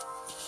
you can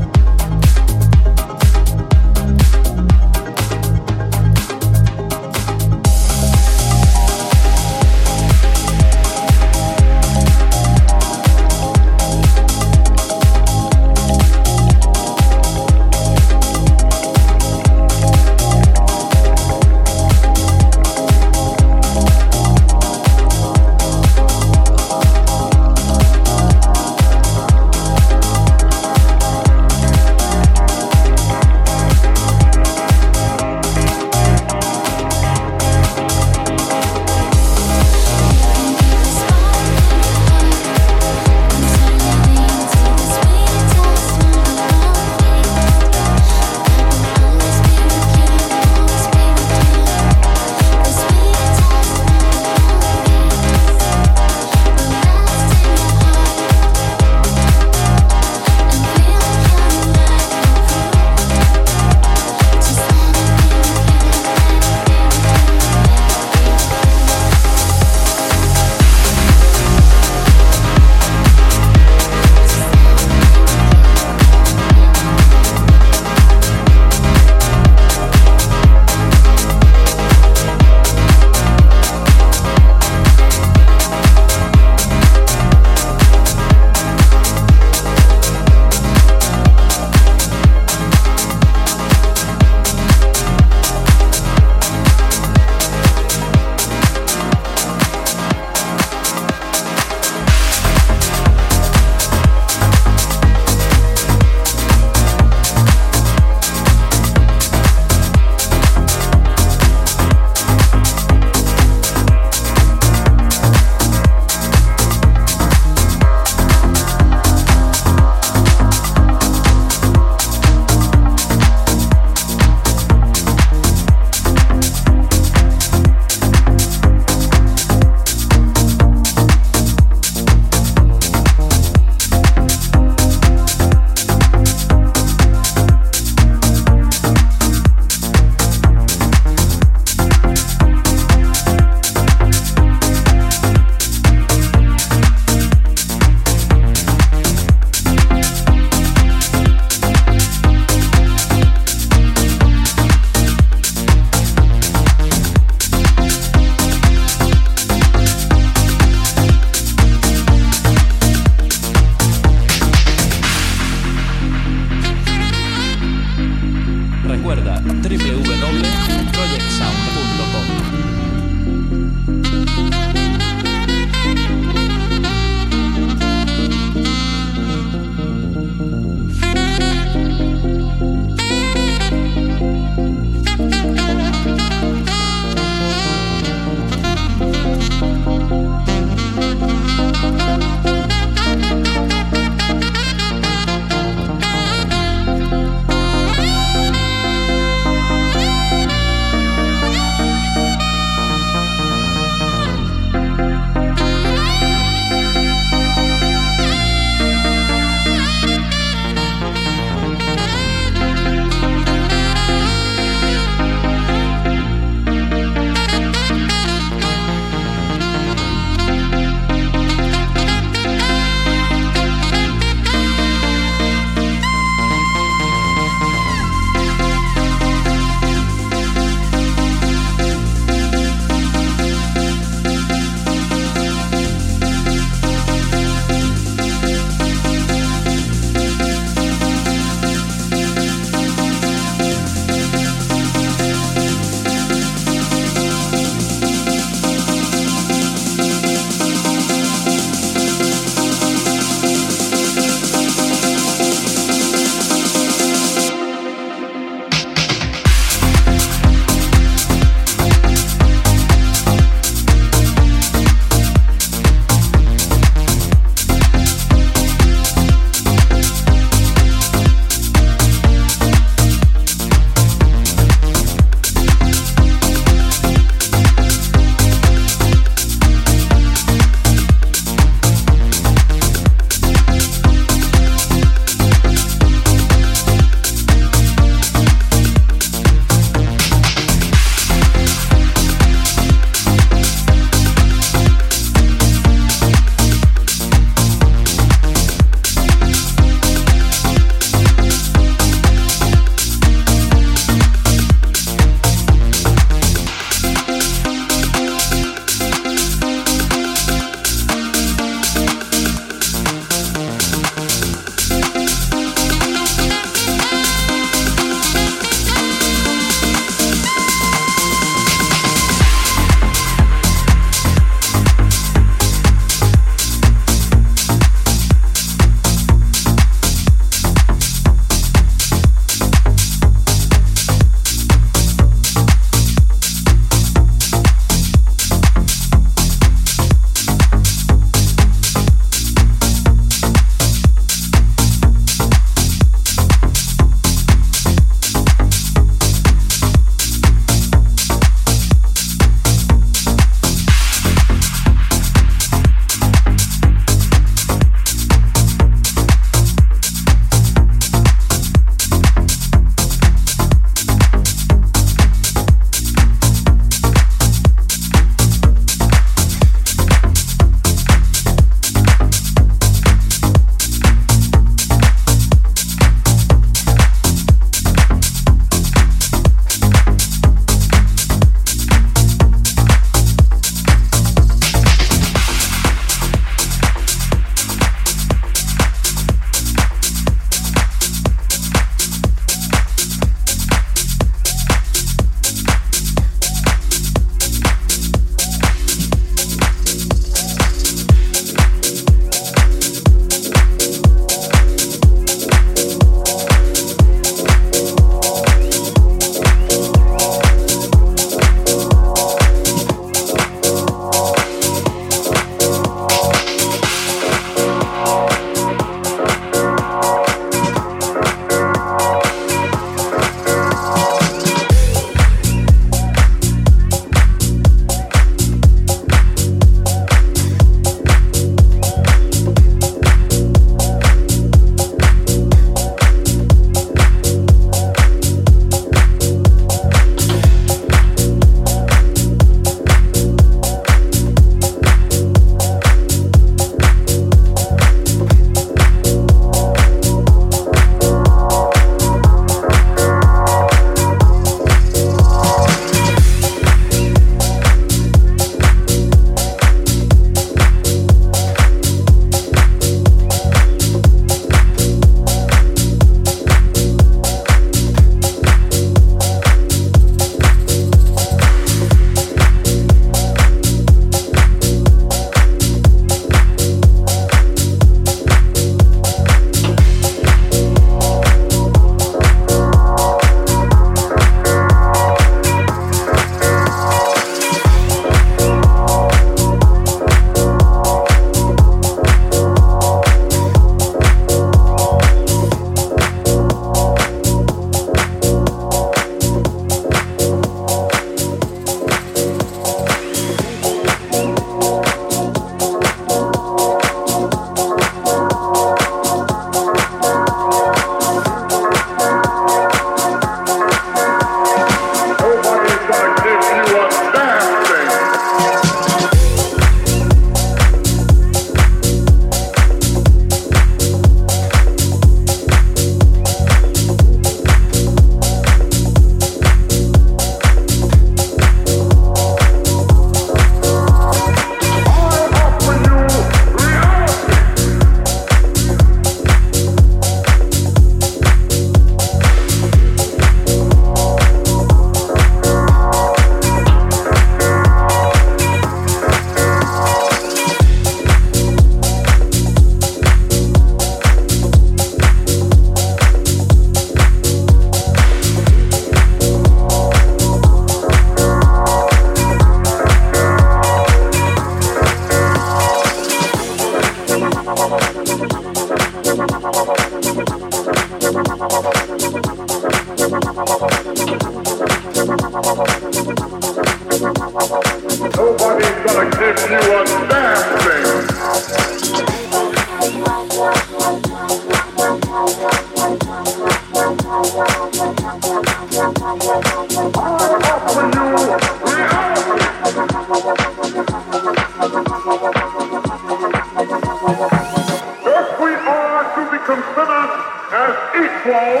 If we are to be considered as equal,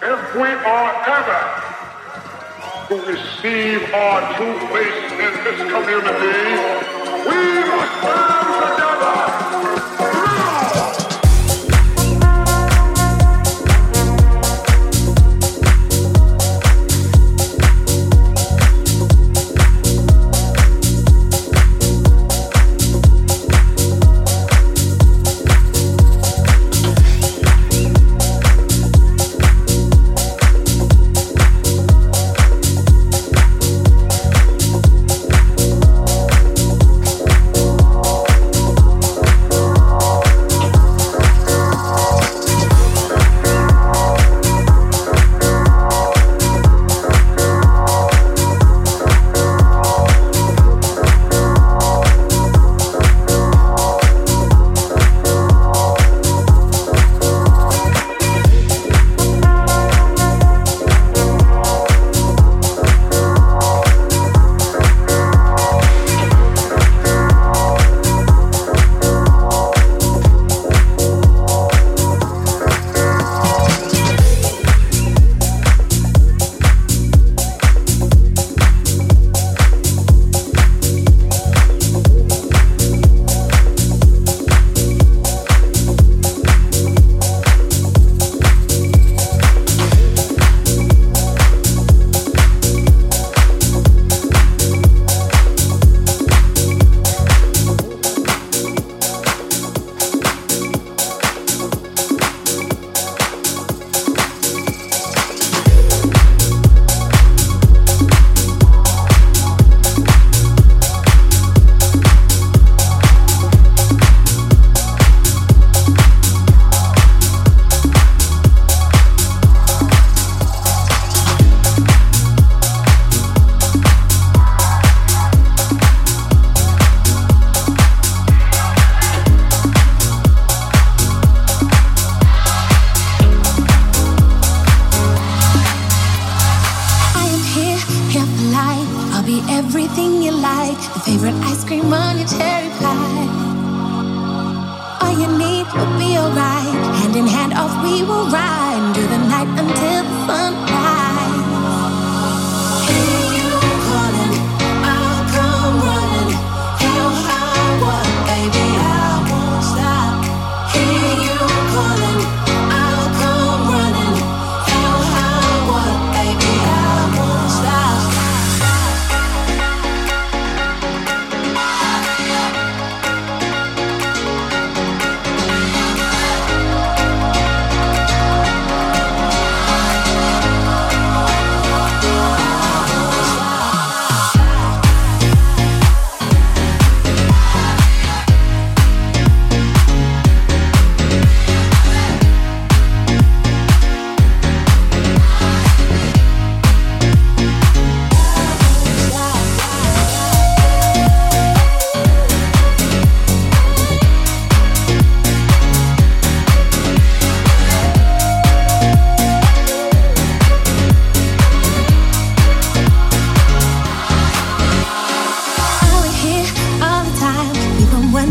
if we are ever to receive our true place in this community, we must stand together.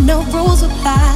no rules apply.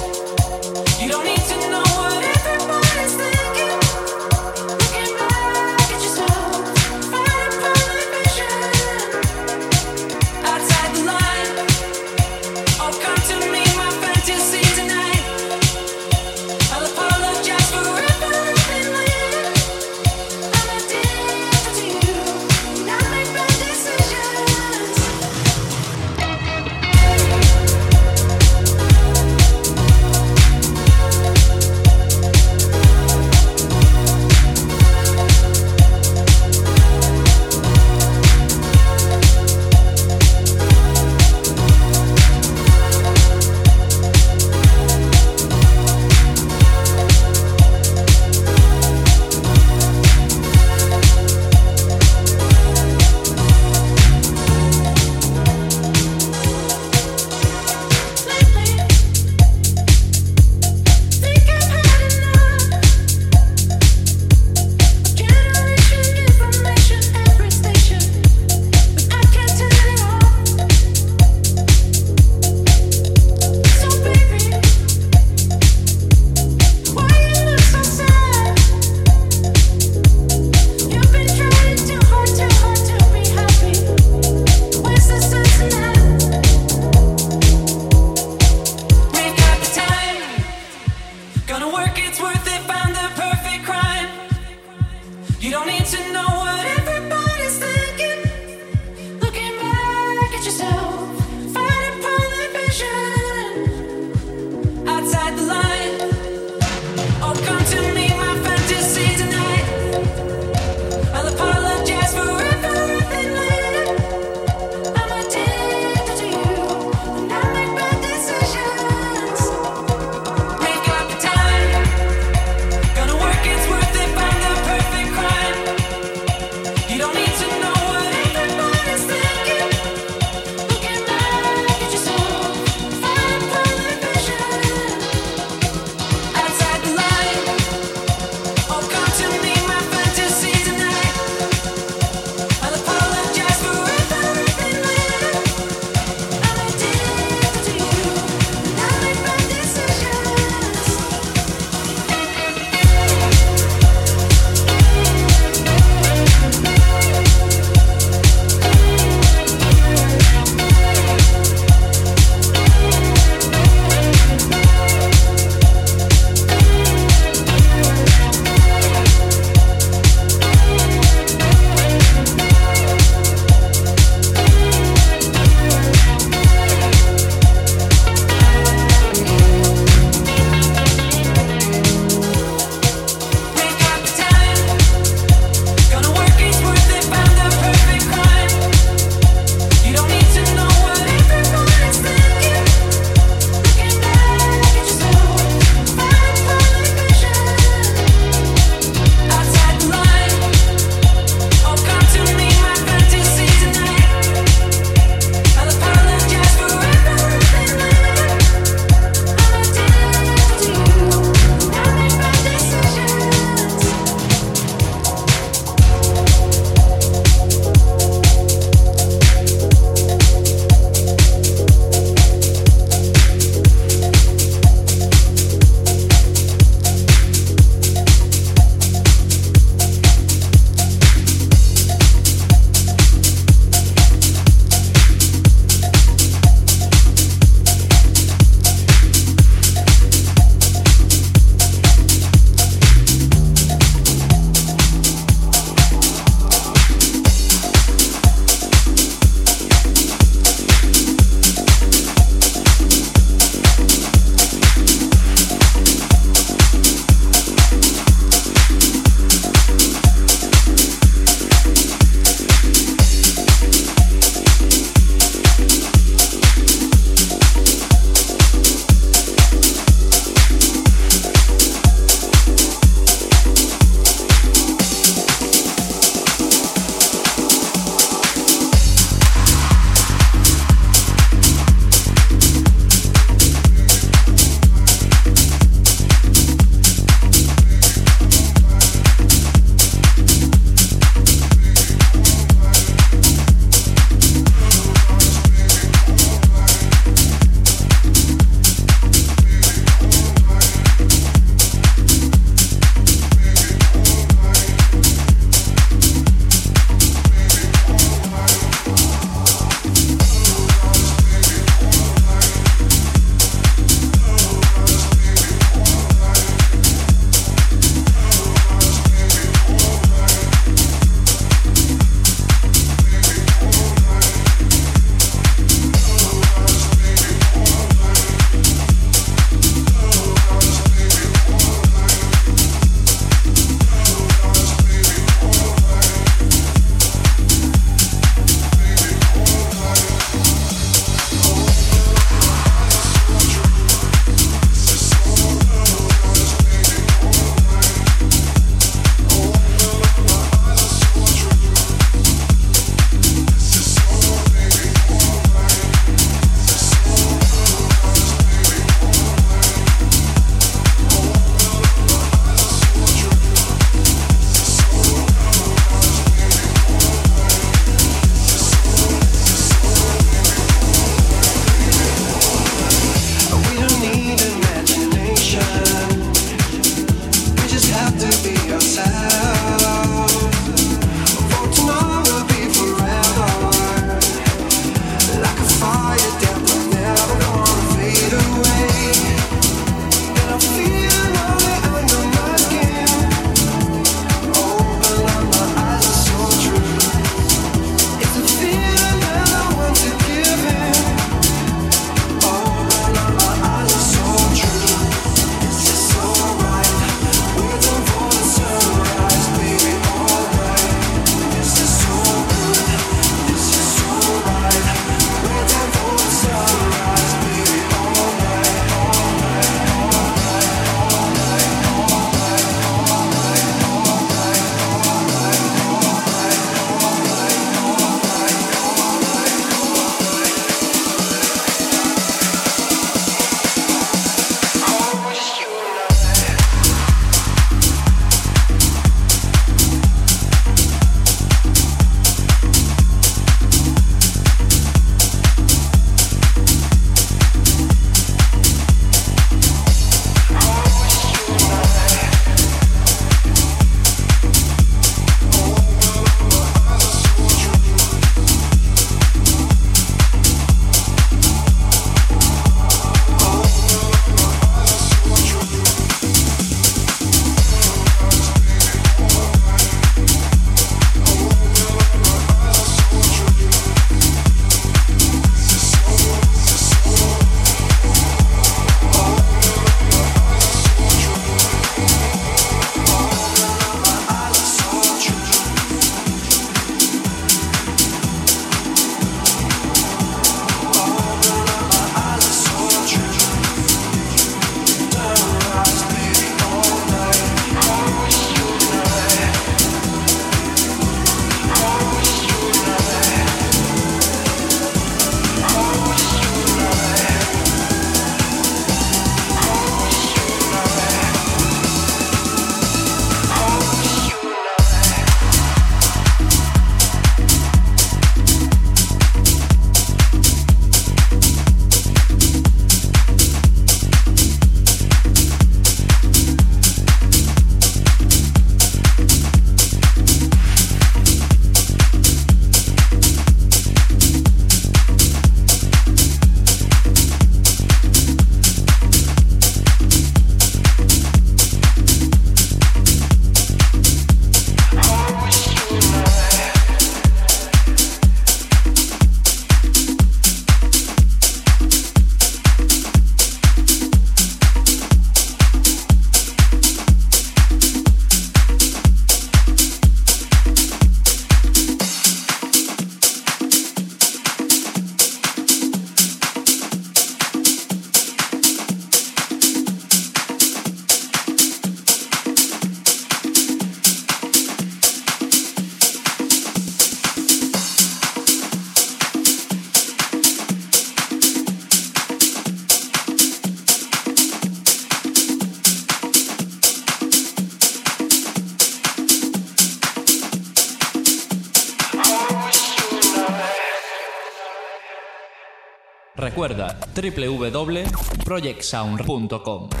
www.projectsound.com.